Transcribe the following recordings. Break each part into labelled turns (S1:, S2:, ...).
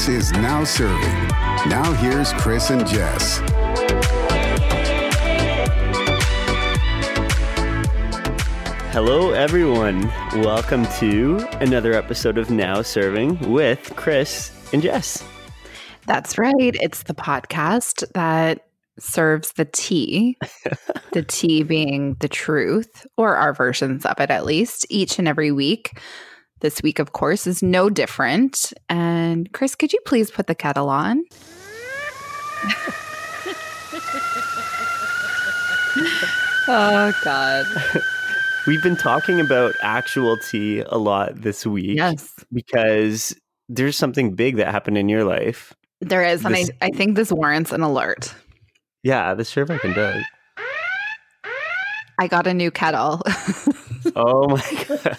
S1: This is Now Serving. Now here's Chris and Jess.
S2: Hello, everyone. Welcome to another episode of Now Serving with Chris and Jess.
S3: That's right. It's the podcast that serves the tea, the tea being the truth, or our versions of it at least, each and every week. This week, of course, is no different. And Chris, could you please put the kettle on? oh, God.
S2: We've been talking about actual tea a lot this week.
S3: Yes.
S2: Because there's something big that happened in your life.
S3: There is. And I, I think this warrants an alert.
S2: Yeah, the Sure Fucking does.
S3: I got a new kettle.
S2: Oh my God.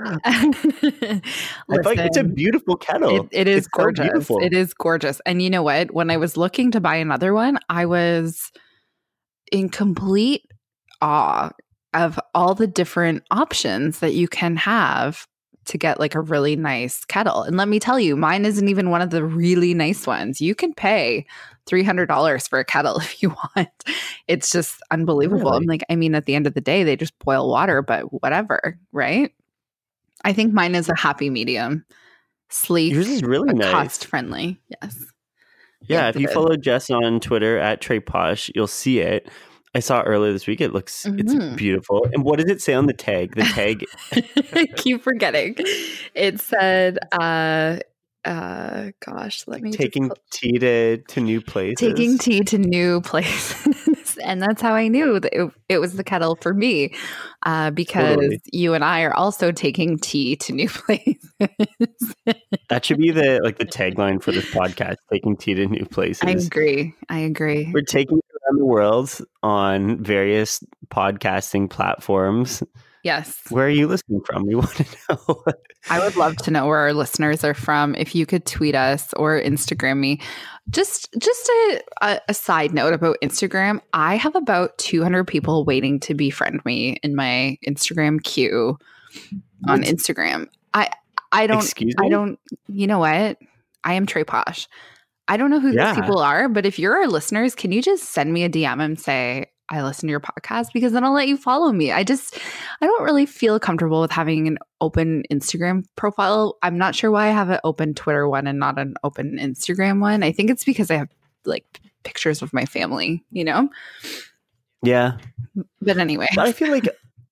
S2: I like it's a beautiful kettle.
S3: It, it is
S2: It's so
S3: gorgeous.
S2: beautiful.
S3: it is gorgeous. And you know what? When I was looking to buy another one, I was in complete awe of all the different options that you can have to get like a really nice kettle. And let me tell you, mine isn't even one of the really nice ones. You can pay $300 for a kettle if you want. It's just unbelievable. I'm like, I mean, at the end of the day, they just boil water, but whatever, right? I think mine is a happy medium, sleek,
S2: Yours is really nice.
S3: cost friendly. Yes.
S2: Yeah, if you follow Jess on Twitter at Trey Posh, you'll see it. I saw earlier this week. It looks
S3: Mhm.
S2: it's beautiful. And what does it say on the tag? The tag
S3: I keep forgetting. It said, uh, uh, gosh, let me
S2: taking
S3: pull-
S2: tea to, to new places.
S3: taking tea to new places. and that's how I knew that it, it was the kettle for me uh, because
S2: Totally.
S3: you and I are also taking tea to new places.
S2: that should be the like the tagline for this podcast, taking tea to new places.
S3: I agree. I agree.
S2: We're taking around the world on various podcasting platforms.
S3: Yes.
S2: Where are you listening from? We want to know.
S3: I would love to know where our listeners are from. If you could tweet us or Instagram me. Just just a, a, a side note about Instagram. I have about 200 people waiting to befriend me in my Instagram queue on? Instagram. I I don't
S2: Excuse
S3: I don't you know what? I am Trey Posh. I don't know who
S2: Yeah.
S3: these people are, but if you're our listeners, can you just send me a DM and say I listen to your podcast because then I'll let you follow me. I just I don't really feel comfortable with having an open Instagram profile. I'm not sure why I have an open Twitter one and not an open Instagram one. I think it's because I have like pictures of my family, you know?
S2: yeah.
S3: But anyway.
S2: But I feel like I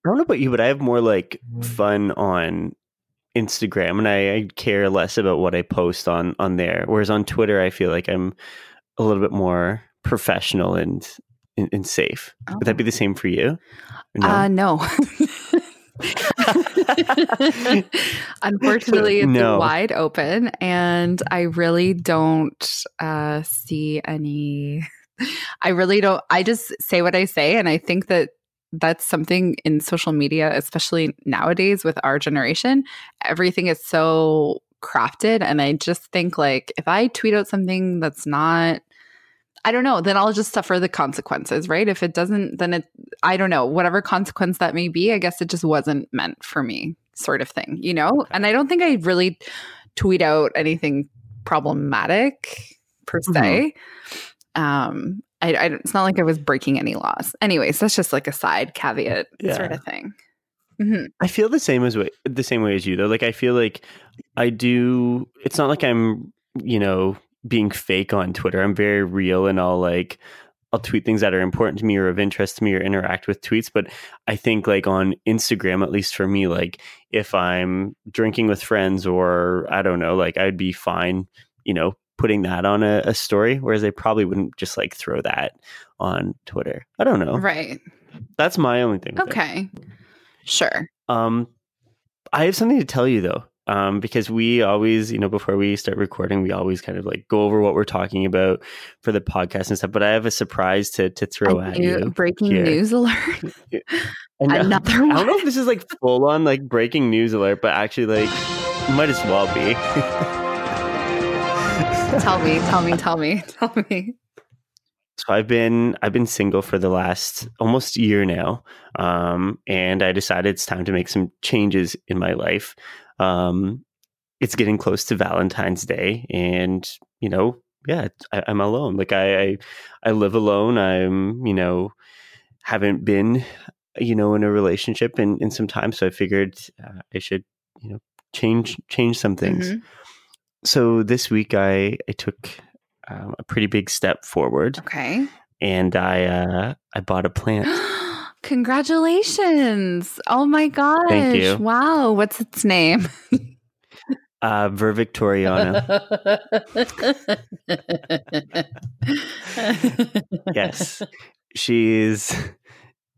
S2: don't know about you, but I have more like fun on Instagram, and I, I care less about what I post on on there. Whereas on Twitter, I feel like I'm a little bit more professional and and, and safe. Would that be the same for you? No?
S3: Uh no. Unfortunately, it's
S2: No.
S3: wide open, and I really don't uh, see any. I really don't. I just say what I say, and I think that that's something in social media, especially nowadays with our generation. Everything is so crafted, and I just think like if I tweet out something that's not. I don't know, then I'll just suffer the consequences, right? If it doesn't, then it, I don't know, whatever consequence that may be, I guess it just wasn't meant for me, sort of thing, you know? And I don't think I really tweet out anything problematic per se. Um, I, I, it's not like I was breaking any laws. Anyways, that's just like a side caveat sort of thing. hmm
S2: I feel the same as way the same way as you though. Like I feel like I do. It's not like I'm you know being fake on Twitter. I'm very real, and I'll like I'll tweet things that are important to me or of interest to me or interact with tweets. But I think like on Instagram, at least for me, like if I'm drinking with friends or I don't know, like I'd be fine, you know, putting that on a, a story. Whereas they probably wouldn't just like throw that on Twitter. I don't know.
S3: Right.
S2: That's my only thing. with it.
S3: Okay. Sure.
S2: Um, I have something to tell you though, um, because we always, you know, before we start recording, we always kind of like go over what we're talking about for the podcast and stuff. But I have a surprise to to throw
S3: I
S2: at you.
S3: breaking
S2: here.
S3: news alert.
S2: And, uh,
S3: Another
S2: I don't know if this is like full on like breaking news alert, but actually, like, might as well be.
S3: tell me, tell me, tell me, tell me.
S2: So I've been I've been single for the last almost year now, um, and I decided it's time to make some changes in my life. Um, it's getting close to Valentine's Day, and you know, yeah, I, am alone. Like I, I, I live alone. I'm, you know, haven't been, you know, in a relationship in in some time, so I figured uh, I should, you know, change change some things. Mm-hmm. So this week, I I took um, a pretty big step forward.
S3: Okay.
S2: And I uh, I bought a plant.
S3: Congratulations! Oh my gosh!
S2: Thank you.
S3: Wow, what's its name?
S2: uh, Ver Victoriana. yes, she's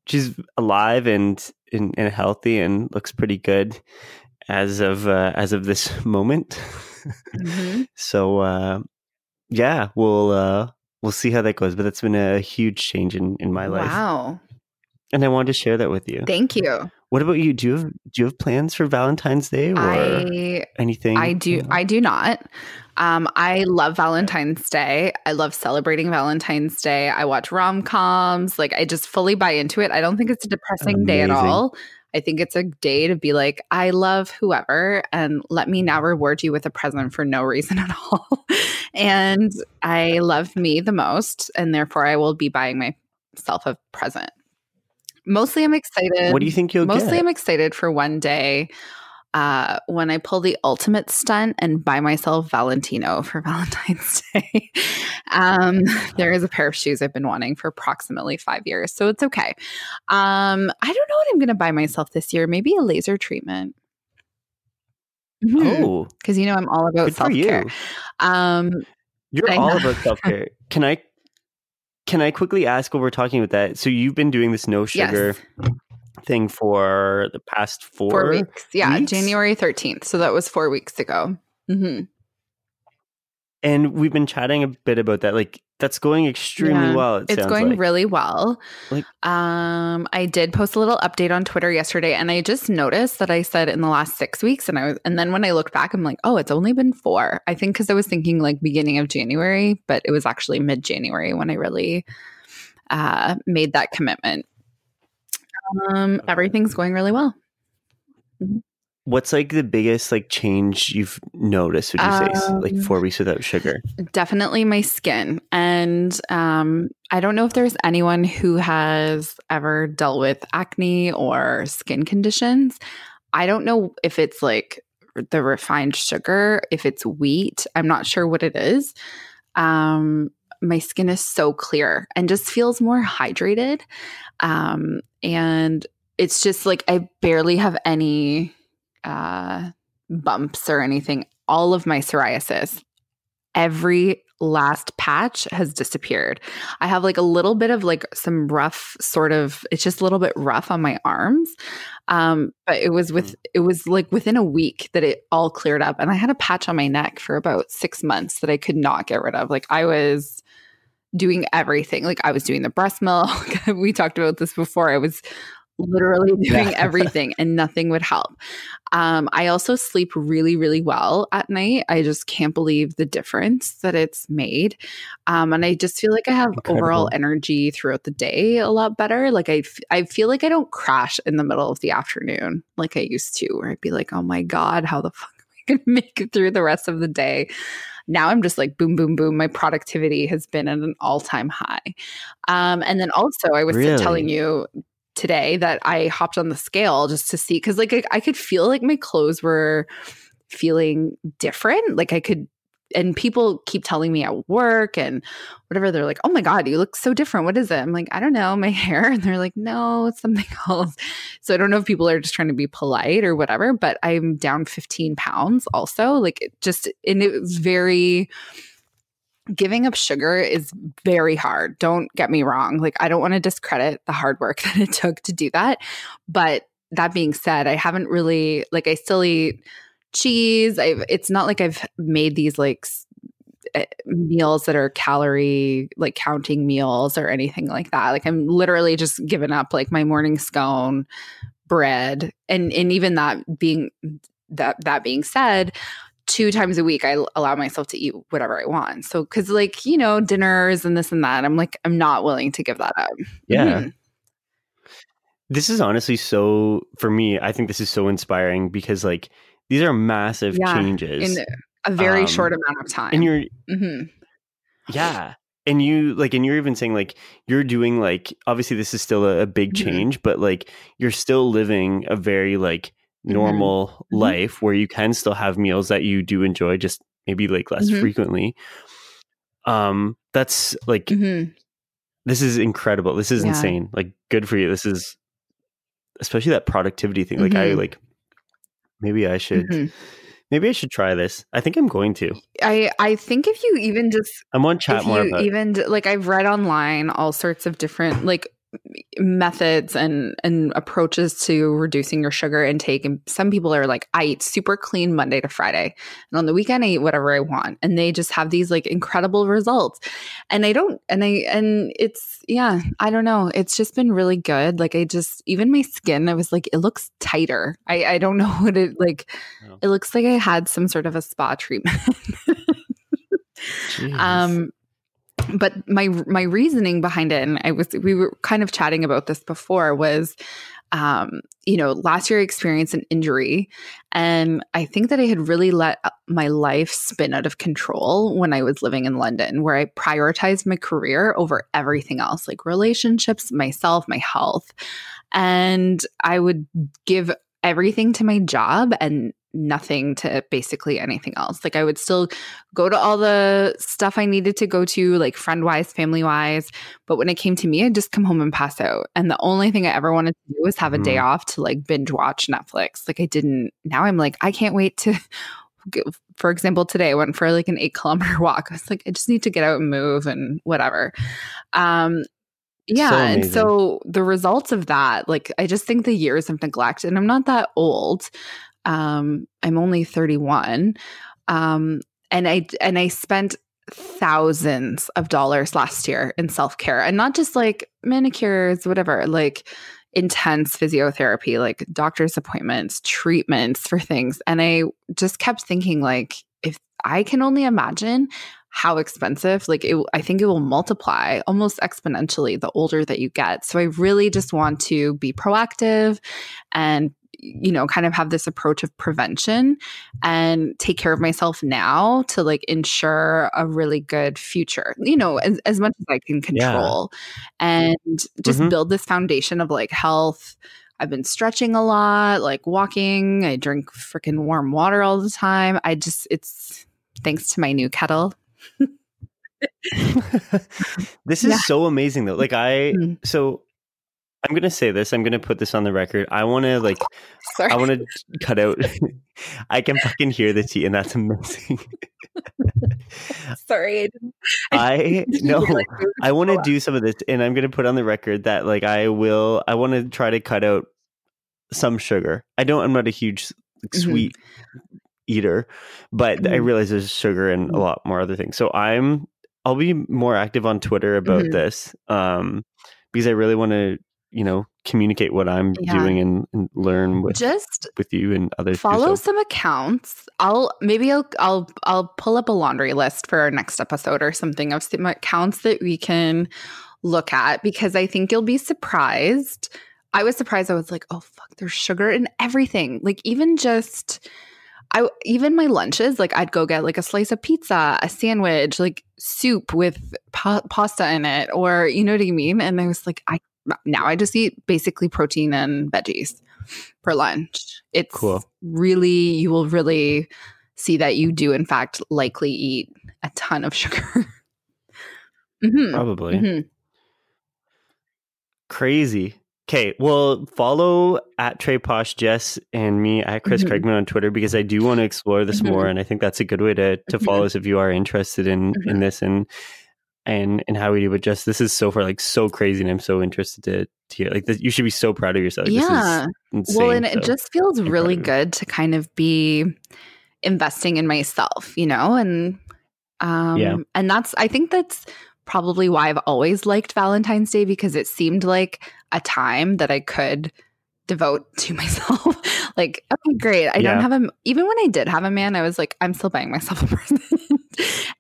S2: she's alive and, and, and healthy and looks pretty good as of uh, as of this moment. Mm-hmm. so uh, yeah, we'll uh, we'll see how that goes. But that's been a huge change in in my life.
S3: Wow.
S2: And I wanted to share that with you.
S3: Thank you.
S2: What about you? Do you have do you have plans for Valentine's Day or
S3: I,
S2: anything?
S3: I do. I do not. Um, I love Valentine's Day. I love celebrating Valentine's Day. I watch rom coms. Like I just fully buy into it. I don't think it's a depressing Amazing. day at all. I think it's a day to be like, I love whoever, and let me now reward you with a present for no reason at all. and I love me the most, and therefore I will be buying myself a present. Mostly, I'm excited.
S2: What do you think you'll
S3: Mostly,
S2: get?
S3: I'm excited for one day uh, when I pull the ultimate stunt and buy myself Valentino for Valentine's Day. um, there is a pair of shoes I've been wanting for approximately five years, so it's okay. Um, I don't know what I'm going to buy myself this year. Maybe a laser treatment.
S2: Mm-hmm. Oh,
S3: because you know I'm all about self care. Um,
S2: You're all about self care. Can I? Can I quickly ask while we're talking about that? So you've been doing this no sugar yes thing for the past four,
S3: four weeks. Yeah, weeks? January 13th. So that was four weeks ago. Mm-hmm.
S2: And we've been chatting a bit about that. Like that's going extremely yeah, well. It
S3: it's going
S2: like.
S3: really well. Like, um, I did post a little update on Twitter yesterday, and I just noticed that I said in the last six weeks, and I was, and then when I looked back, I'm like, oh, it's only been four. I think because I was thinking like beginning of January, but it was actually mid January when I really uh, made that commitment. Um, everything's going really well.
S2: Mm-hmm. What's like the biggest like change you've noticed? Would you um, say like four weeks without sugar?
S3: Definitely my skin, and um, I don't know if there's anyone who has ever dealt with acne or skin conditions. I don't know if it's like the refined sugar, if it's wheat. I'm not sure what it is. Um, my skin is so clear and just feels more hydrated. Um, and it's just like I barely have any uh, bumps or anything. All of my psoriasis, every last patch has disappeared. I have like a little bit of like some rough sort of it's just a little bit rough on my arms. Um but it was with mm. it was like within a week that it all cleared up and I had a patch on my neck for about 6 months that I could not get rid of. Like I was doing everything. Like I was doing the breast milk. we talked about this before. I was literally doing yeah. everything and nothing would help. Um, I also sleep really, really well at night. I just can't believe the difference that it's made. Um, and I just feel like I have Incredible. overall energy throughout the day a lot better. Like I, f- I feel like I don't crash in the middle of the afternoon like I used to, where I'd be like, oh my God, how the fuck am I going to make it through the rest of the day? Now I'm just like boom, boom, boom. My productivity has been at an all time high. Um, and then also, I was really? telling you today that I hopped on the scale just to see because like I, I could feel like my clothes were feeling different. Like I could and people keep telling me at work and whatever they're like oh my god you look so different. What is it? I'm like i don't know my hair. And they're like no it's something else. So i don't know if people are just trying to be polite or whatever but i'm down 15 pounds also like it just and it was very giving up sugar is very hard. Don't get me wrong. Like i don't want to discredit the hard work that it took to do that. But that being said i haven't really like i still eat cheese. I've, it's not like I've made these like eh, meals that are calorie like counting meals or anything like that. Like I'm literally just giving up like my morning scone, bread, and and even that being that that being said, two times a week I allow myself to eat whatever I want. So cuz like, you know, dinners and this and that, I'm like I'm not willing to give that up.
S2: Yeah. Mm-hmm. This is honestly so for me, I think this is so inspiring because like these are massive
S3: Yeah,
S2: changes.
S3: in a very
S2: Um,
S3: short amount of time.
S2: and you're
S3: hmm
S2: yeah and you like and you're even saying like you're doing like obviously this is still a, a big
S3: Mhm.
S2: change but like you're still living a very like
S3: Mhm.
S2: normal
S3: Mhm.
S2: life where you can still have meals that you do enjoy just maybe like less
S3: Mhm.
S2: frequently um that's like this is incredible this is
S3: Yeah.
S2: insane like good for you this is especially that productivity thing like i
S3: Mhm.
S2: like maybe i should
S3: hmm
S2: maybe i should try this. I think i'm going to.
S3: I I think if you even just
S2: i'm on chat
S3: if
S2: more
S3: you even like I've read online all sorts of different like methods and and approaches to reducing your sugar intake. And some people are like I eat super clean Monday to Friday and on the weekend I eat whatever I want. And they just have these like incredible results. And I don't and I and it's yeah I don't know. It's just been really good. Like I just even my skin I was like it looks tighter. I I don't know what it like it looks like I had some sort of a spa treatment. Um but my my reasoning behind it and i was we were kind of chatting about this before was um you know last year i experienced an injury and i think that i had really let my life spin out of control when i was living in london where i prioritized my career over everything else like relationships myself my health. And i would give everything to my job and nothing to basically anything else like i would still go to all the stuff I needed to go to, like friend wise, family wise. But when it came to me, I'd just come home and pass out. And the only thing I ever wanted to do was have a day
S2: Mm.
S3: off to like binge watch Netflix. Like I didn't, now I'm like, I can't wait to. For example, today I went for like an eight kilometer walk. I was like, I just need to get out and move and whatever. Um, yeah.
S2: So
S3: and so the results of that, like, I just think the years of neglect, and I'm not that old. Um, I'm only 31. Um, and I and I spent thousands of dollars last year in self-care and not just like manicures whatever like intense physiotherapy like doctor's appointments treatments for things and I just kept thinking like if I can only imagine how expensive like it, I think it will multiply almost exponentially the older that you get so I really just want to be proactive and you know kind of have this approach of prevention and take care of myself now to like ensure a really good future you know as, as much as i can
S2: Yeah.
S3: control and just
S2: Mhm.
S3: build this foundation of like health i've been stretching a lot like walking i drink freaking warm water all the time i just it's thanks to my new kettle
S2: this is
S3: Yeah.
S2: so amazing though. Like I
S3: Mm.
S2: so I'm gonna say this. I'm gonna put this on the record. I want to like.
S3: sorry
S2: I want to cut out. I can fucking hear the tea, and that's amazing.
S3: sorry I
S2: I no. I want to do some of this, and I'm gonna put on the record that like I will. I want to try to cut out some sugar. I don't. I'm not a huge like,
S3: Mhm.
S2: sweet eater, but I
S3: Mhm.
S2: realize there's sugar and a
S3: Mhm.
S2: lot more other things. So I'm. I'll be more active on Twitter about
S3: Mhm.
S2: this, um, because I really want to, you know, communicate what I'm
S3: Yeah.
S2: doing and, and learn with
S3: just
S2: with you and others.
S3: follow
S2: So-
S3: some accounts i'll maybe i'll i'll i'll pull up a laundry list for our next episode or something of some accounts that we can look at because i think you'll be surprised i was surprised i was like oh fuck there's sugar in everything like even just I even my lunches, like I'd go get like a slice of pizza, a sandwich, like soup with pa- pasta in it, or you know what I mean. And I was like, I now I just eat basically protein and veggies for lunch. It's
S2: Cool.
S3: really you will really see that you do in fact likely eat a ton of sugar. Mhm,
S2: Probably.
S3: mhm.
S2: Crazy. Okay, well, follow at Trey Posh Jess and me at Chris
S3: Mhm.
S2: Craigman on Twitter because I do want to explore this
S3: Mhm.
S2: more, and I think that's a good way to to
S3: Mhm.
S2: follow us if you are interested in in
S3: Mhm.
S2: this and and and how we do. But just this is so far like so crazy, and I'm so interested to, to hear. Like this, you should be so proud of yourself. Like,
S3: yeah.
S2: this is insane.
S3: Well, and it just feels really good to kind of be investing in myself, you know, and um
S2: Yeah.
S3: and that's I think that's probably why I've always liked Valentine's Day because it seemed like a time that I could devote to myself. like, okay, great. I
S2: Yeah.
S3: don't have a even when I did have a man, I was like, I'm still buying myself a present.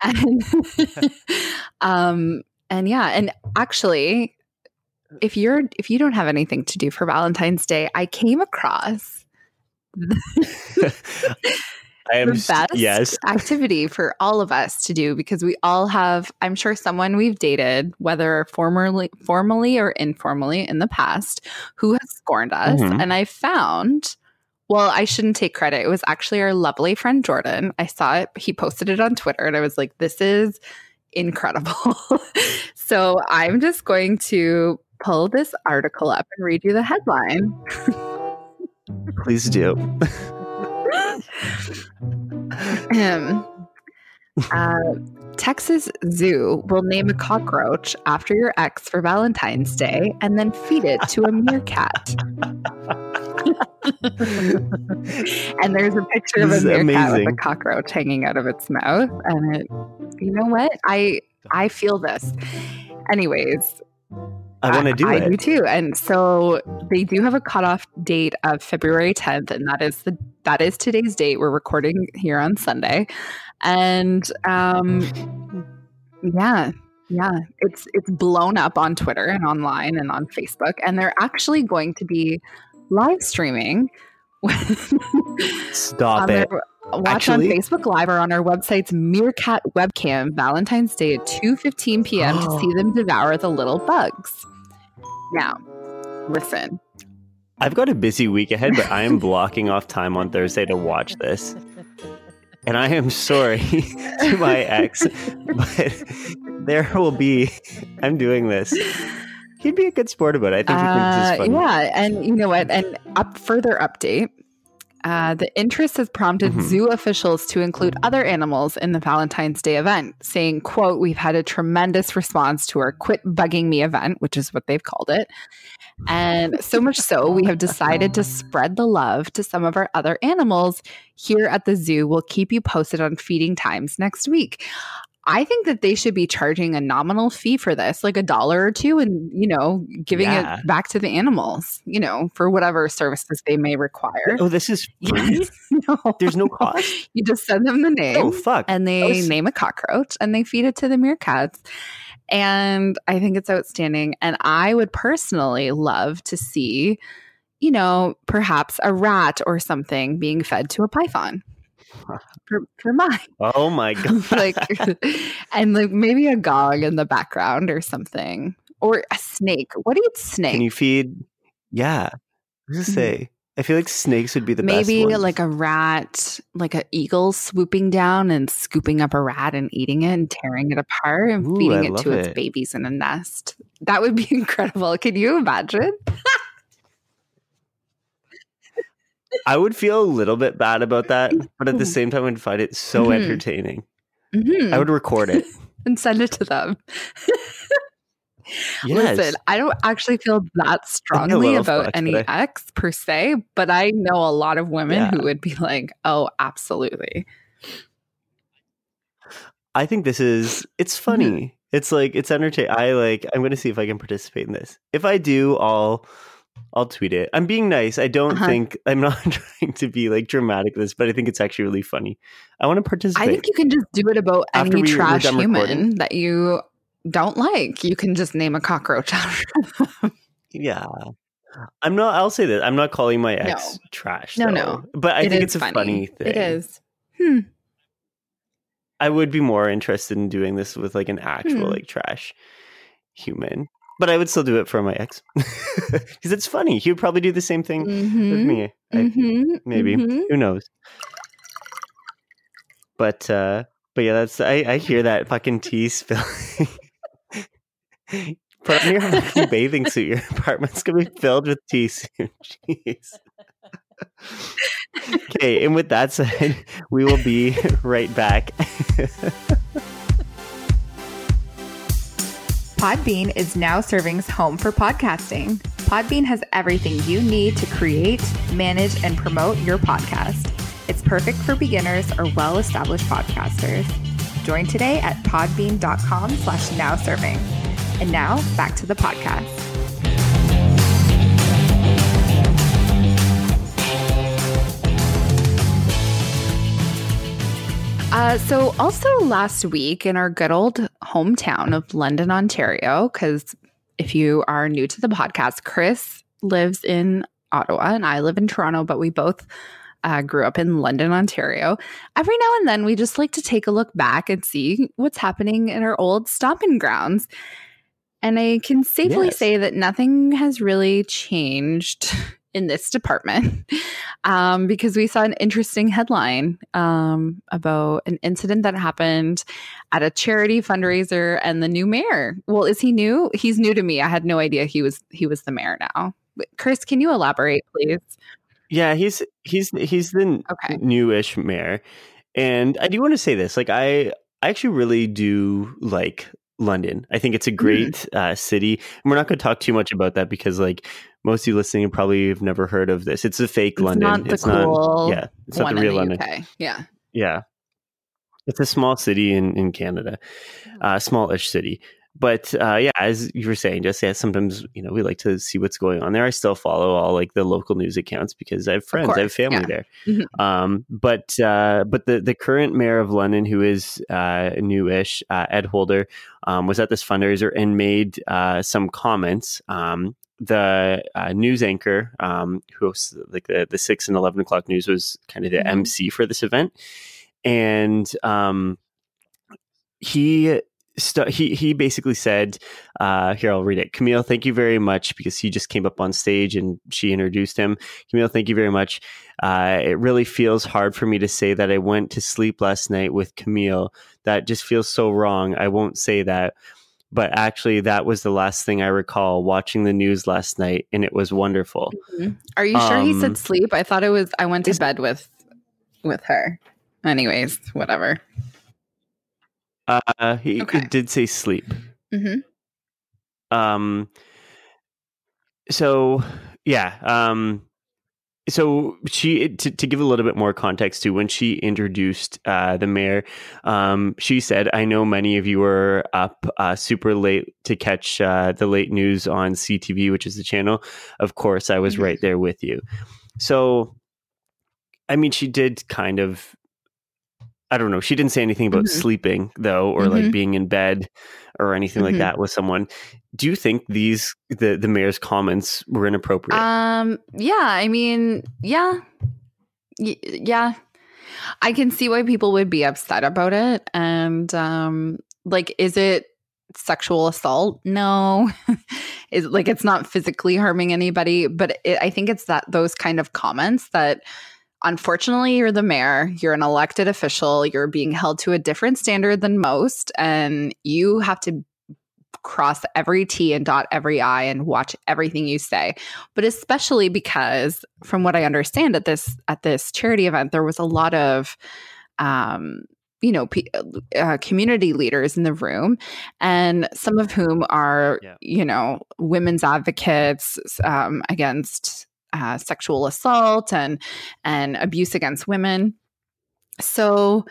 S3: And um and yeah, and actually if you're if you don't have anything to do for Valentine's Day, I came across
S2: I am
S3: the
S2: st-
S3: best
S2: yes.
S3: activity for all of us to do because we all have i'm sure someone we've dated whether formally formally or informally in the past who has scorned us
S2: Mhm.
S3: and i found well i shouldn't take credit. It was actually our lovely friend jordan. I saw it. He posted it on twitter and i was like this is incredible. So i'm just going to pull this article up and read you the headline.
S2: Please do.
S3: Um, uh, Texas Zoo will name a cockroach after your ex for Valentine's Day and then feed it to a meerkat. and there's a picture of a meerkat with a cockroach hanging out of its mouth. And it, you know what? I I feel this. Anyways,
S2: I want to do
S3: I
S2: it.
S3: I do too. And so they do have a cutoff date of February 10th, and that is the that is today's date. We're recording here on Sunday, and um, yeah, yeah, it's it's blown up on Twitter and online and on Facebook, and they're actually going to be live streaming.
S2: Stop it.
S3: their- Watch
S2: Actually-
S3: on Facebook Live or on our website's Meerkat webcam Valentine's Day at 2:15 p.m. to see them devour the little bugs. Now, listen.
S2: I've got a busy week ahead, but I am blocking off time on Thursday to watch this. And I am sorry to my ex, but there will be. I'm doing this. He'd be a good sport about it. I think he thinks
S3: Uh,
S2: it's funny.
S3: yeah, and you know what? And up further update. Uh, the interest has prompted
S2: Mhm.
S3: zoo officials to include other animals in the Valentine's Day event, saying, quote, we've had a tremendous response to our quit bugging me event, which is what they've called it. And so much so, we have decided to spread the love to some of our other animals here at the zoo. We'll keep you posted on feeding times next week. I think that they should be charging a nominal fee for this, like a dollar or two, and you know, giving
S2: Yeah.
S3: it back to the animals, you know, for whatever services they may require.
S2: Oh, this is free?
S3: no,
S2: There's no cost?
S3: You just send them the oh, name
S2: Oh, fuck.
S3: and they
S2: was-
S3: name a cockroach and they feed it to the meerkats. And I think it's outstanding. And I would personally love to see, you know, perhaps a rat or something being fed to a python for, mine.
S2: Oh my God.
S3: like, and like maybe a gong in the background or something. Or a snake. What eats snake?
S2: Can you feed? Yeah. I was gonna
S3: Mhm.
S2: say, I feel like snakes would be the
S3: Maybe like a rat, like an eagle swooping down and scooping up a rat and eating it and tearing it apart and
S2: Ooh,
S3: feeding
S2: I
S3: it to
S2: love
S3: its babies in a nest. That would be incredible. Can you imagine?
S2: I would feel a little bit bad about that, but at the same time, I'd find it so
S3: Mhm.
S2: entertaining.
S3: Mhm.
S2: I would record it.
S3: and send it to them.
S2: Yes.
S3: Listen, I don't actually feel that strongly about any ex per se, but I know a lot of women
S2: Yeah.
S3: who would be like, "Oh, absolutely."
S2: I think this is it's
S3: Mm-hmm.
S2: funny. It's like it's entertaining. I like I'm gonna see if I can participate in this. If I do, I'll I'll tweet it. I'm being nice. I don't
S3: Uh-huh.
S2: think I'm not trying to be like dramatic this, but I think it's actually really funny. I want to participate.
S3: I think you can just do it about
S2: After
S3: any
S2: we-
S3: trash human
S2: recording.
S3: that you don't like. You can just name a cockroach
S2: yeah. I'm not I'll say that. I'm not calling my ex
S3: No.
S2: trash.
S3: No,
S2: though.
S3: no.
S2: But I
S3: It
S2: think it's a funny, thing.
S3: It is. Hmm.
S2: I would be more interested in doing this with like an actual
S3: Hmm.
S2: like trash human. But I would still do it for my ex. Because it's funny. He would probably do the same thing with
S3: Mhm.
S2: me. I,
S3: Mhm.
S2: maybe.
S3: Mhm.
S2: Who knows? But uh but yeah, that's I, I hear that fucking tea spilling. Put on your fucking bathing suit. Your apartment's gonna be filled with tea soon. Jeez. okay, and with that said, we will be right back.
S4: Podbean is now Serving's home for podcasting. Podbean has everything you need to create, manage, and promote your podcast. It's perfect for beginners or well-established podcasters. Join today at podbean.com slash now serving. And now back to the podcast.
S3: Uh, so, also last week in our good old hometown of London, Ontario, because if you are new to the podcast, Chris lives in Ottawa and I live in Toronto, but we both uh, grew up in London, Ontario. Every now and then, we just like to take a look back and see what's happening in our old stomping grounds. And I can safely
S2: Yes.
S3: say that nothing has really changed in this department um, because we saw an interesting headline um, about an incident that happened at a charity fundraiser and the new mayor. Well, is he new? He's new to me. I had no idea he was he was the mayor now. But Chris, can you elaborate, please?
S2: Yeah, he's he's he's the
S3: Okay.
S2: newish mayor, and I do want to say this. Like, I I actually really do like London. I think it's a
S3: Mm-hmm.
S2: great uh, city. And we're not going to talk too much about that because, like, most of you listening probably have never heard of this. It's a fake
S3: It's
S2: London.
S3: not the
S2: it's
S3: cool
S2: not. Yeah, it's not the real
S3: the
S2: London.
S3: UK. Yeah.
S2: Yeah. It's a small city in, in Canada, uh, smallish city. But uh, yeah, as you were saying, just yeah, sometimes you know we like to see what's going on there. I still follow all like the local news accounts because I have friends, I have family
S3: yeah.
S2: there.
S3: Mhm.
S2: Um, but uh, but the the current mayor of London, who is uh, newish, uh, Ed Holder, um, was at this fundraiser and made uh, some comments. Um, the uh, news anchor um, who hosts like the, the six and eleven o'clock news was kind of the
S3: Mhm.
S2: MC for this event, and um, he st- he he basically said, uh, "Here, I'll read it." Camille, thank you very much because he just came up on stage and she introduced him. Camille, thank you very much. Uh, it really feels hard for me to say that I went to sleep last night with Camille. That just feels so wrong. I won't say that. But actually, that was the last thing I recall watching the news last night, and it was wonderful.
S3: Are you sure he
S2: Um,
S3: said sleep? I thought it was I went to bed with with her. Anyways, whatever.
S2: Uh, he
S3: Okay.
S2: did say sleep.
S3: hmm
S2: Um, so yeah, um, so she to, to give a little bit more context to when she introduced uh, the mayor, um, she said, "I know many of you were up uh, super late to catch uh, the late news on CTV, which is the channel. Of course, I was
S3: Mhm.
S2: right there with you." So, I mean, she did kind of. I don't know. She didn't say anything about
S3: Mhm.
S2: sleeping though, or like
S3: Mhm.
S2: being in bed or anything like
S3: Mhm.
S2: that with someone. Do you think these the the mayor's comments were inappropriate?
S3: Um. Yeah. I mean. Yeah. Y- yeah. I can see why people would be upset about it, and um, like, is it sexual assault? No. is like it's not physically harming anybody, but it, I think it's that those kind of comments that. Unfortunately, you're the mayor, you're an elected official, you're being held to a different standard than most, and you have to cross every T and dot every I and watch everything you say. But especially because from what I understand at this at this charity event, there was a lot of um you know, pe- uh, community leaders in the room, and some of whom are,
S2: Yeah.
S3: you know, women's advocates um, against uh, sexual assault and and abuse against women. So,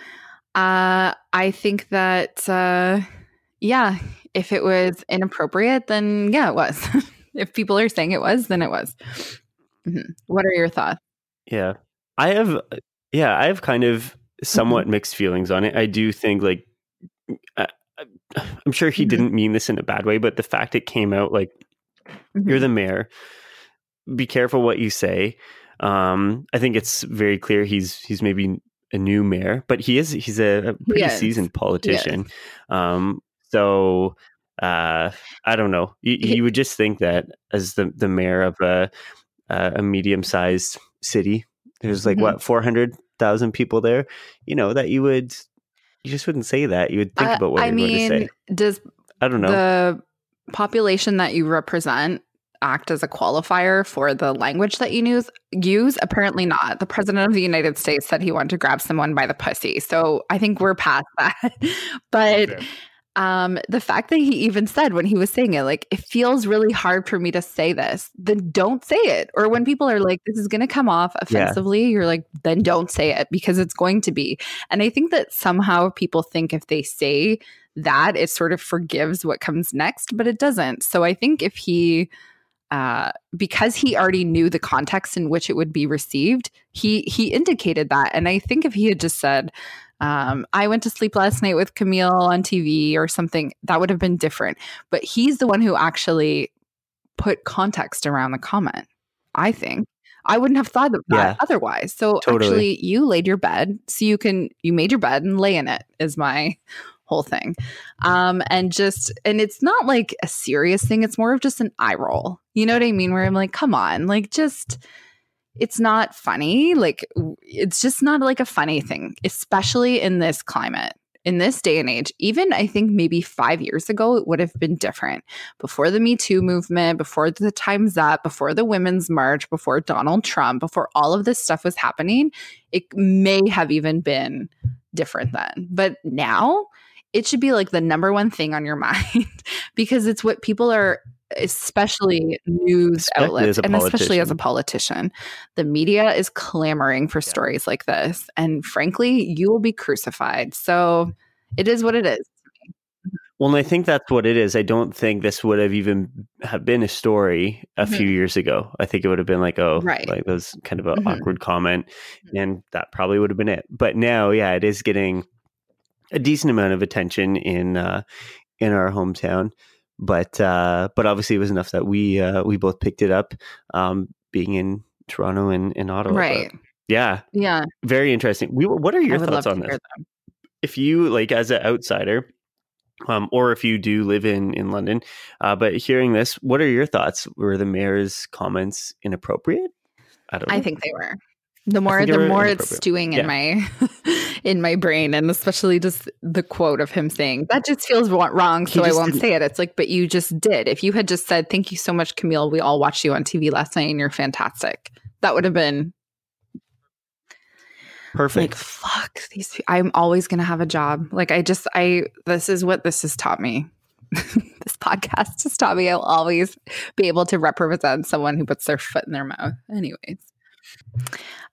S3: uh, I think that, uh, yeah, if it was inappropriate, then yeah, it was. if people are saying it was, then it was. Mhm. What are your thoughts?
S2: Yeah. I have yeah, I have kind of somewhat
S3: Mm-hmm.
S2: mixed feelings on it. I do think like I, I'm sure he
S3: Mhm.
S2: didn't mean this in a bad way, but the fact it came out like you're
S3: Mm-hmm.
S2: the mayor, be careful what you say. Um, I think it's very clear he's he's maybe a new mayor, but he is he's a, pretty
S3: is.
S2: seasoned politician. Um, so uh, I don't know. You, you would just think that as the the mayor of a a, medium sized city, there's like
S3: Mhm.
S2: what four hundred thousand people there. You know that you would you just wouldn't say that. You would think
S3: Uh,
S2: about what
S3: I
S2: you're going to
S3: mean,
S2: say.
S3: does
S2: I don't know.
S3: the population that you represent act as a qualifier for the language that you use? Use apparently not. The president of the United States said he wanted to grab someone by the pussy, so I think we're past that. but
S2: Fair.
S3: um, the fact that he even said when he was saying it, like, it feels really hard for me to say this, then don't say it. Or when people are like, this is going to come off offensively, you're like, then don't say it because it's going to be. And I think that somehow people think if they say that, it sort of forgives what comes next, but it doesn't. So I think if he, uh, because he already knew the context in which it would be received, he he indicated that. And I think if he had just said, um, I went to sleep last night with Camille on TV or something, that would have been different. But he's the one who actually put context around the comment, I think. I wouldn't have thought of that
S2: Yeah.
S3: otherwise. So
S2: Totally.
S3: actually, you laid your bed so you can you made your bed and lay in it is my whole thing. Um, and just and it's not like a serious thing. It's more of just an eye roll. You know what I mean? Where I'm like, come on, like just it's not funny. Like it's just not like a funny thing, especially in this climate. In this day and age, even I think maybe five years ago, it would have been different before the Me Too movement, before the Time's Up, before the Women's March, before Donald Trump, before all of this stuff was happening, it may have even been different then. But now it should be like the number one thing on your mind because it's what people are, especially news
S2: Especially
S3: outlets, and especially as a
S2: politician.
S3: The media is clamoring for stories like this. And frankly, you will be crucified. So it is what it is.
S2: Well, and I think that's what it is. I don't think this would have even have been a story a few years ago. I think it would have been like, oh,
S3: Mm-hmm. Right.
S2: like that was kind of an
S3: Mhm.
S2: awkward comment, and that probably would have been it. But now, yeah, it is getting a decent amount of attention in uh, in our hometown. But uh, but obviously, it was enough that we uh, we both picked it up, um, being in Toronto and in Ottawa. But
S3: Right.
S2: yeah,
S3: Yeah.
S2: very interesting. We, what are your thoughts on this? if you like as an outsider um, or if you do live in in london uh, but hearing this what are your thoughts were the mayor's comments inappropriate i don't know
S3: I think they were. The more the more it's stewing
S2: Yeah.
S3: in my in my brain, and especially just the quote of him saying that just feels wrong, so I won't
S2: didn't-
S3: say it. It's like, but you just did. If you had just said, "Thank you so much, Camille. We all watched you on TV last night, and you're fantastic," that would have been
S2: perfect
S3: like, "Fuck these." pe- I'm always gonna have a job. Like I just, I this is what this has taught me. this podcast has taught me I'll always be able to represent someone who puts their foot in their mouth. Anyways.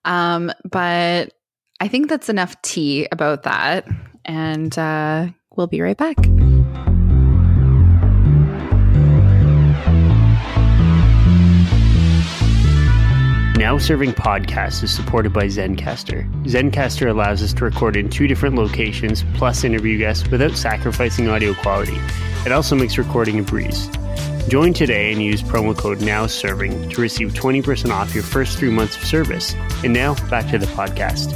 S3: Um, but I think that's enough tea about that. And uh, we'll be right back.
S5: Now Serving Podcast is supported by Zencastr. Zencastr allows us to record in two different locations plus interview guests without sacrificing audio quality. It also makes recording a breeze. Join today and use promo code NOWSERVING to receive 20% off your first three months of service. And now back to the podcast.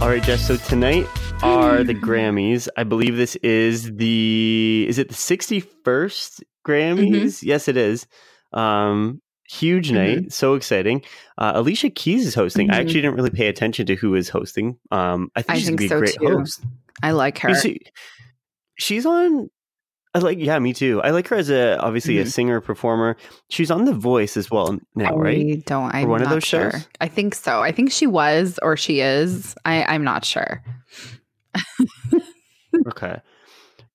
S2: all right jess so tonight are the grammys i believe this is the is it the 61st grammys
S3: Mm-hmm.
S2: yes it is um huge night so exciting uh, alicia keys is hosting i
S3: Mhm.
S2: actually didn't really pay attention to who is hosting um i think
S3: I
S2: she's
S3: think
S2: gonna be
S3: so
S2: a great
S3: too.
S2: host
S3: I like her.
S2: She- she's on. I like, yeah, me too. I like her as a obviously a
S3: Mhm.
S2: singer performer. She's on The Voice as well now, right?
S3: I don't. I'm
S2: one of those
S3: sure.
S2: shows?
S3: I think so. I think she was or she is. I, I'm not sure.
S2: Okay.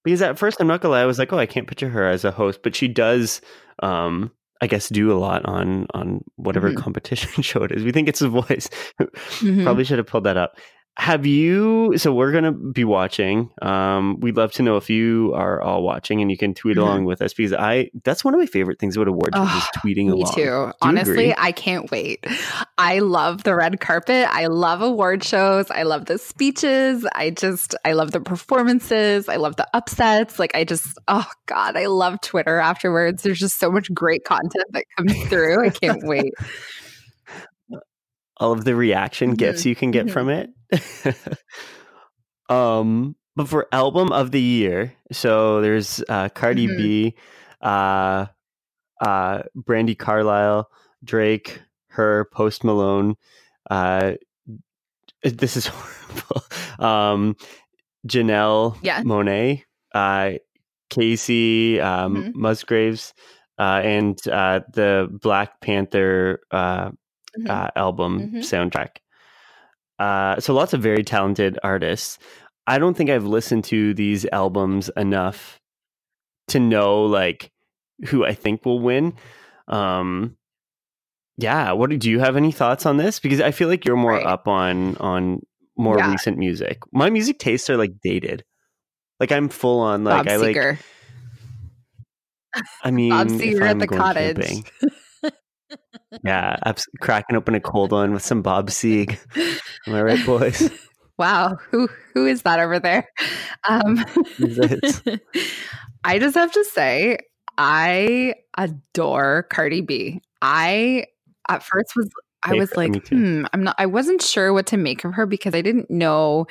S2: Because at first, I'm not gonna lie, I was like, oh, I can't picture her as a host, but she does. um I guess do a lot on on whatever
S3: Mhm.
S2: competition show it is. We think it's a Voice.
S3: Mhm.
S2: Probably should have pulled that up. Have you? So we're gonna be watching. Um, we'd love to know if you are all watching, and you can tweet
S3: Mhm.
S2: along with us because I that's one of my favorite things about awards is
S3: Oh,
S2: just tweeting
S3: Me
S2: along.
S3: too. Honestly? I can't wait. I love the red carpet. I love award shows. I love the speeches. I just, I love the performances. I love the upsets. Like, I just, oh God, I love Twitter afterwards. There's just so much great content that comes through. I can't wait.
S2: All of the reaction
S3: Mhm.
S2: gifs you can get
S3: Mhm.
S2: from it. um, but for album of the year, so there's uh, Cardi
S3: Mhm.
S2: B, uh, uh, Brandi Carlile, Drake, her, Post Malone. Uh, this is horrible. Um, Janelle
S3: Yeah.
S2: Monáe, uh, Kacey um,
S3: Mhm.
S2: Musgraves, uh, and uh, the Black Panther
S3: Mhm.
S2: uh, album
S3: Mhm.
S2: soundtrack. Uh, so lots of very talented artists. I don't think I've listened to these albums enough to know like who I think will win. Um, yeah, what do you have any thoughts on this? Because I feel like you're more
S3: Right.
S2: up on on more
S3: Yeah.
S2: recent music. My music tastes are like dated. Like I'm full on like
S3: Bob
S2: I like. I mean,
S3: Bob Seger at the cottage.
S2: Yeah, abs- cracking open a cold one with some Bob Sieg. Am I right, boys?
S3: Wow, who who is that over there? Um, I just have to say, I adore Cardi B. I at first was I was like, hmm, I'm not I wasn't sure what to make of her because I didn't know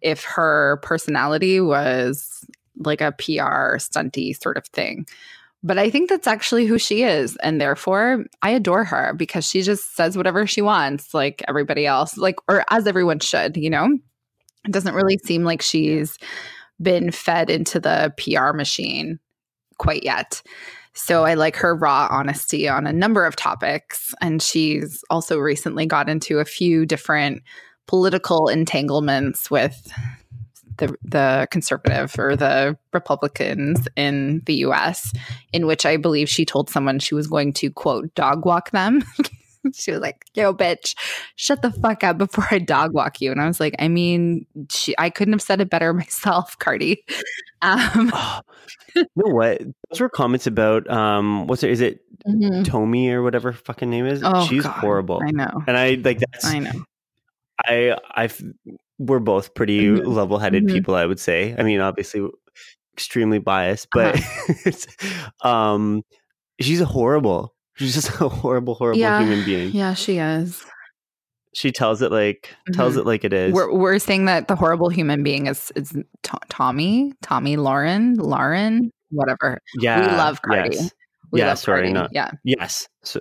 S3: if her personality was like a PR stunty sort of thing. But I think that's actually who she is. And therefore, I adore her because she just says whatever she wants, like everybody else, like, or as everyone should, you know? It doesn't really seem like she's been fed into the PR machine quite yet. So I like her raw honesty on a number of topics. And she's also recently got into a few different political entanglements with the the conservative or the Republicans in the US, in which I believe she told someone she was going to quote dog walk them. she was like, "Yo, bitch, shut the fuck up before I dog walk you." And I was like, "I mean, she, I couldn't have said it better myself, Cardi." Um,
S2: oh, you know what? Those were comments about um, what's it? Is it mm-hmm. Tomi or whatever fucking name is?
S3: Oh,
S2: She's
S3: God,
S2: horrible.
S3: I know,
S2: and I like that's.
S3: I know.
S2: I I've we're both pretty mm-hmm. level-headed mm-hmm. people, I would say. I mean, obviously extremely biased, but uh-huh. um she's a horrible. She's just a horrible horrible
S3: yeah.
S2: human being.
S3: Yeah, she is.
S2: She tells it like tells mm-hmm. it like it is.
S3: We're we're saying that the horrible human being is is T- Tomi, Tomi Lahren, Lahren, whatever.
S2: Yeah.
S3: We love Cardi.
S2: Yes.
S3: We
S2: yeah, sorry,
S3: Cardi.
S2: not
S3: yeah.
S2: Yes. So,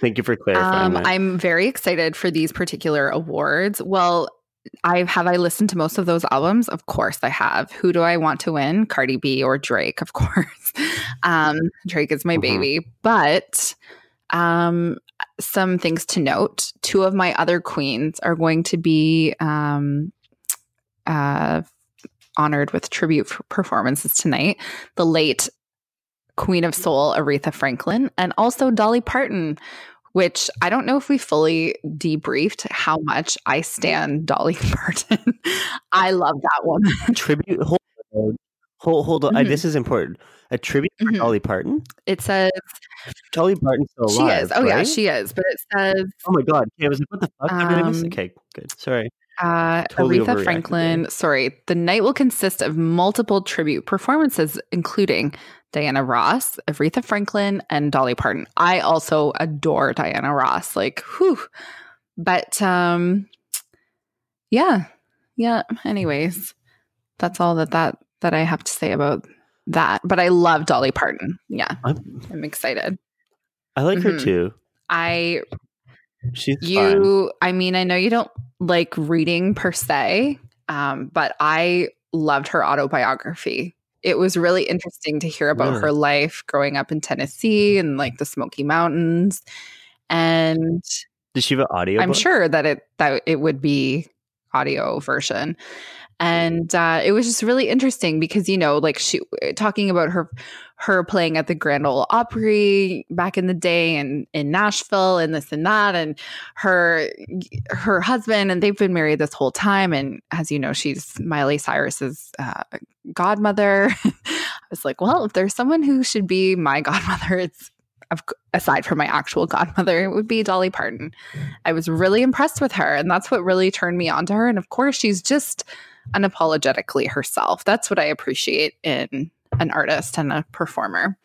S2: thank you for clarifying.
S3: Um, I'm very excited for these particular awards. Well, I have I listened to most of those albums? Of course I have. Who do I want to win? Cardi B or Drake, of course. Um, Drake is my mm-hmm. baby. But um, some things to note. Two of my other queens are going to be um, uh, honored with tribute performances tonight. The late Queen of Soul, Aretha Franklin, and also Dolly Parton, which I don't know if we fully debriefed how much I stand Dolly Parton. I love that woman.
S2: Tribute. Hold on. Hold, hold on. Mm-hmm. this is important. A tribute for mm-hmm. Dolly Parton.
S3: It says
S2: Dolly Parton's still alive.
S3: She is. Oh
S2: right?
S3: yeah, she is. But it says.
S2: Oh my god! Yeah, was like, what the fuck? Um, okay, good. Sorry.
S3: Uh, totally Aretha Franklin. Sorry. The night will consist of multiple tribute performances, including Diana Ross, Aretha Franklin, and Dolly Parton. I also adore Diana Ross. Like, whew. But um, yeah, yeah. Anyways, that's all that that that I have to say about that. But I love Dolly Parton. Yeah, I'm, I'm excited.
S2: I like mm-hmm. her too.
S3: I
S2: She's
S3: you. Fun. I mean, I know you don't like reading per se, um, but I loved her autobiography. It was really interesting to hear about her life growing up in Tennessee and like the Smoky Mountains. And
S2: did she have an audio?
S3: I'm sure that it that it would be audio version and uh, it was just really interesting because you know like she talking about her her playing at the grand ole opry back in the day and in nashville and this and that and her her husband and they've been married this whole time and as you know she's miley cyrus's uh, godmother i was like well if there's someone who should be my godmother it's aside from my actual godmother, it would be Dolly Parton. I was really impressed with her, and that's what really turned me on to her. And of course, she's just unapologetically herself. That's what I appreciate in an artist and a performer.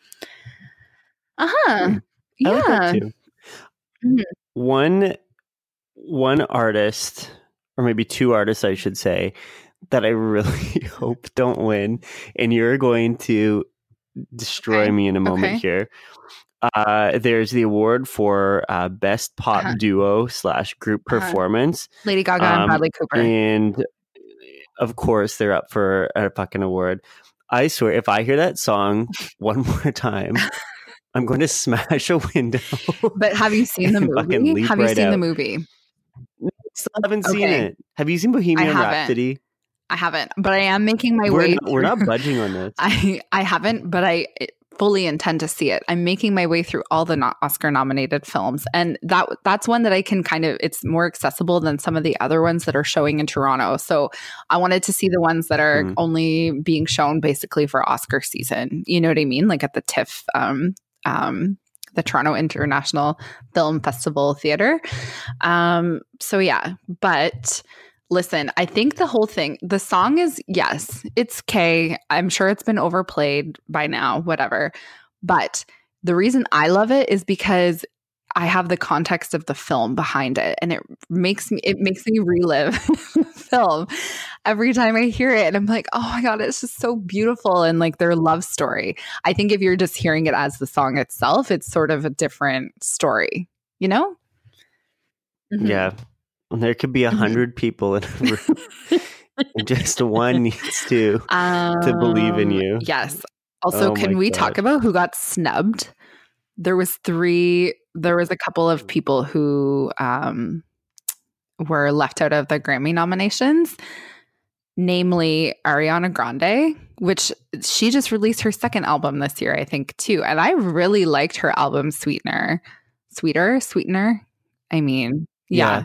S3: Uh huh. Yeah. Like
S2: mm-hmm. One one artist, or maybe two artists, I should say, that I really hope don't win, and you're going to destroy okay. me in a moment okay. here. Uh, there's the award for uh, best pop uh-huh. duo slash group uh-huh. performance.
S3: Lady Gaga um, and Bradley Cooper.
S2: And of course they're up for a fucking award. I swear, if I hear that song one more time, I'm going to smash a window.
S3: But have you seen the movie? Have you right seen out. the movie?
S2: Still haven't okay. seen it. Have you seen Bohemian Rhapsody?
S3: I haven't, but I am making my
S2: we're
S3: way.
S2: Not, we're not budging on this.
S3: I I haven't, but I fully intend to see it. I'm making my way through all the Oscar nominated films and that that's one that I can kind of it's more accessible than some of the other ones that are showing in Toronto. So I wanted to see the ones that are mm. only being shown basically for Oscar season. You know what I mean? Like at the TIFF um um the Toronto International Film Festival Theater. Um so yeah, but Listen, I think the whole thing, the song is, yes, it's K. I'm sure it's been overplayed by now, whatever. But the reason I love it is because I have the context of the film behind it and it makes me it makes me relive the film every time I hear it and I'm like, "Oh my god, it's just so beautiful and like their love story." I think if you're just hearing it as the song itself, it's sort of a different story, you know?
S2: Mm-hmm. Yeah. There could be a 100 mm-hmm. people in a room. and just one needs to um, to believe in um, you.
S3: Yes. Also, oh can we God. talk about who got snubbed? There was three there was a couple of people who um, were left out of the Grammy nominations, namely Ariana Grande, which she just released her second album this year, I think, too. And I really liked her album Sweetener. Sweeter, Sweetener. I mean, yeah. yeah.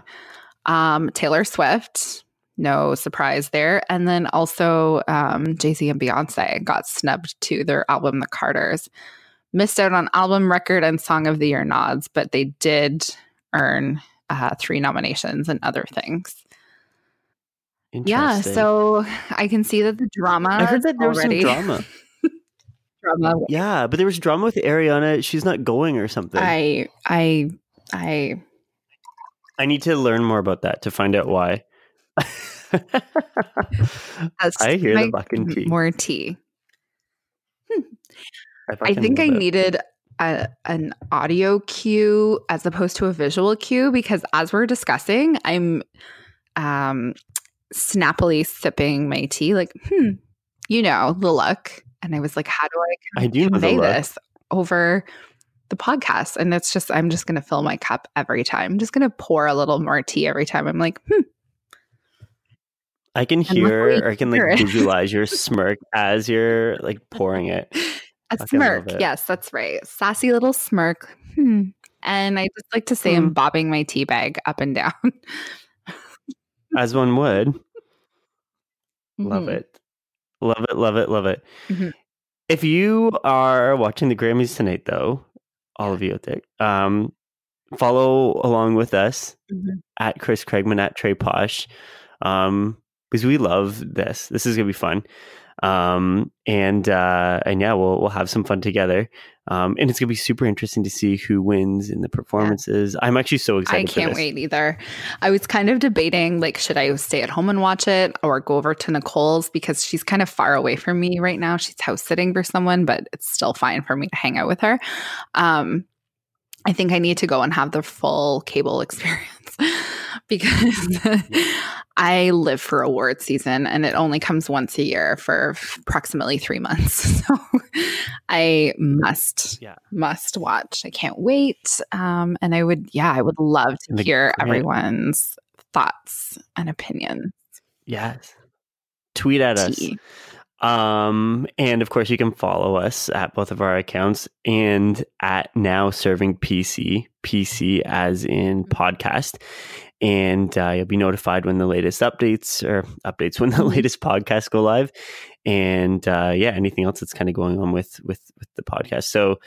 S3: Um, Taylor Swift, no surprise there. And then also um, Jay Z and Beyonce got snubbed to their album The Carters missed out on album record and song of the year nods, but they did earn uh, three nominations and other things. Yeah, so I can see that the drama.
S2: I heard that there already. was some drama. drama. Yeah, but there was drama with Ariana. She's not going or something.
S3: I, I, I.
S2: I need to learn more about that to find out why. I hear the bucking tea.
S3: More tea. Hmm. I, I think I it. needed a, an audio cue as opposed to a visual cue because as we're discussing, I'm um, snappily sipping my tea, like, hmm, you know, the look. And I was like, how do I, I do convey this over the podcast? And it's just, I'm just going to fill my cup every time. I'm just going to pour a little more tea every time. I'm like, hmm.
S2: I can hear, or I can like visualize your smirk as you're like pouring it.
S3: A smirk. Yes, that's right. Sassy little smirk. Hmm. And I just like to say hmm. I'm bobbing my tea bag up and down.
S2: As one would. Mm-hmm. Love it. Love it. Love it. Love it. Mm-hmm. If you are watching the Grammys tonight, though, all of you out there, um, follow along with us mm-hmm. at Chris Craigman at Trey Posh, um, because we love this. This is gonna be fun um, and uh, and yeah, we'll we'll have some fun together. Um, and it's gonna be super interesting to see who wins in the performances. Yeah. I'm actually so excited.
S3: I can't wait either. I was kind of debating like, should I stay at home and watch it or go over to Nicole's because she's kind of far away from me right now. She's house sitting for someone, but it's still fine for me to hang out with her. Um, I think I need to go and have the full cable experience because I live for award season and it only comes once a year for approximately three months. So I must, yeah. must watch. I can't wait. Um, and I would, yeah, I would love to hear everyone's thoughts and opinions.
S2: Yes. Tweet at Tea. us. Um, and of course, you can follow us at both of our accounts and at now serving PC, PC as in podcast. And uh, you'll be notified when the latest updates or updates when the mm-hmm. latest podcasts go live. And uh, yeah, anything else that's kind of going on with with with the podcast. So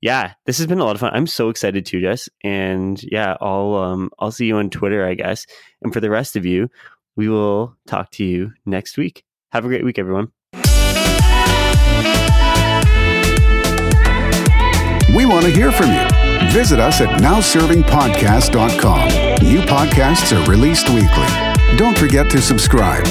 S2: yeah, this has been a lot of fun. I'm so excited too, Jess. And yeah, I'll um I'll see you on Twitter, I guess. And for the rest of you, we will talk to you next week. Have a great week, everyone.
S1: We want to hear from you. Visit us at nowservingpodcast.com. New podcasts are released weekly. Don't forget to subscribe.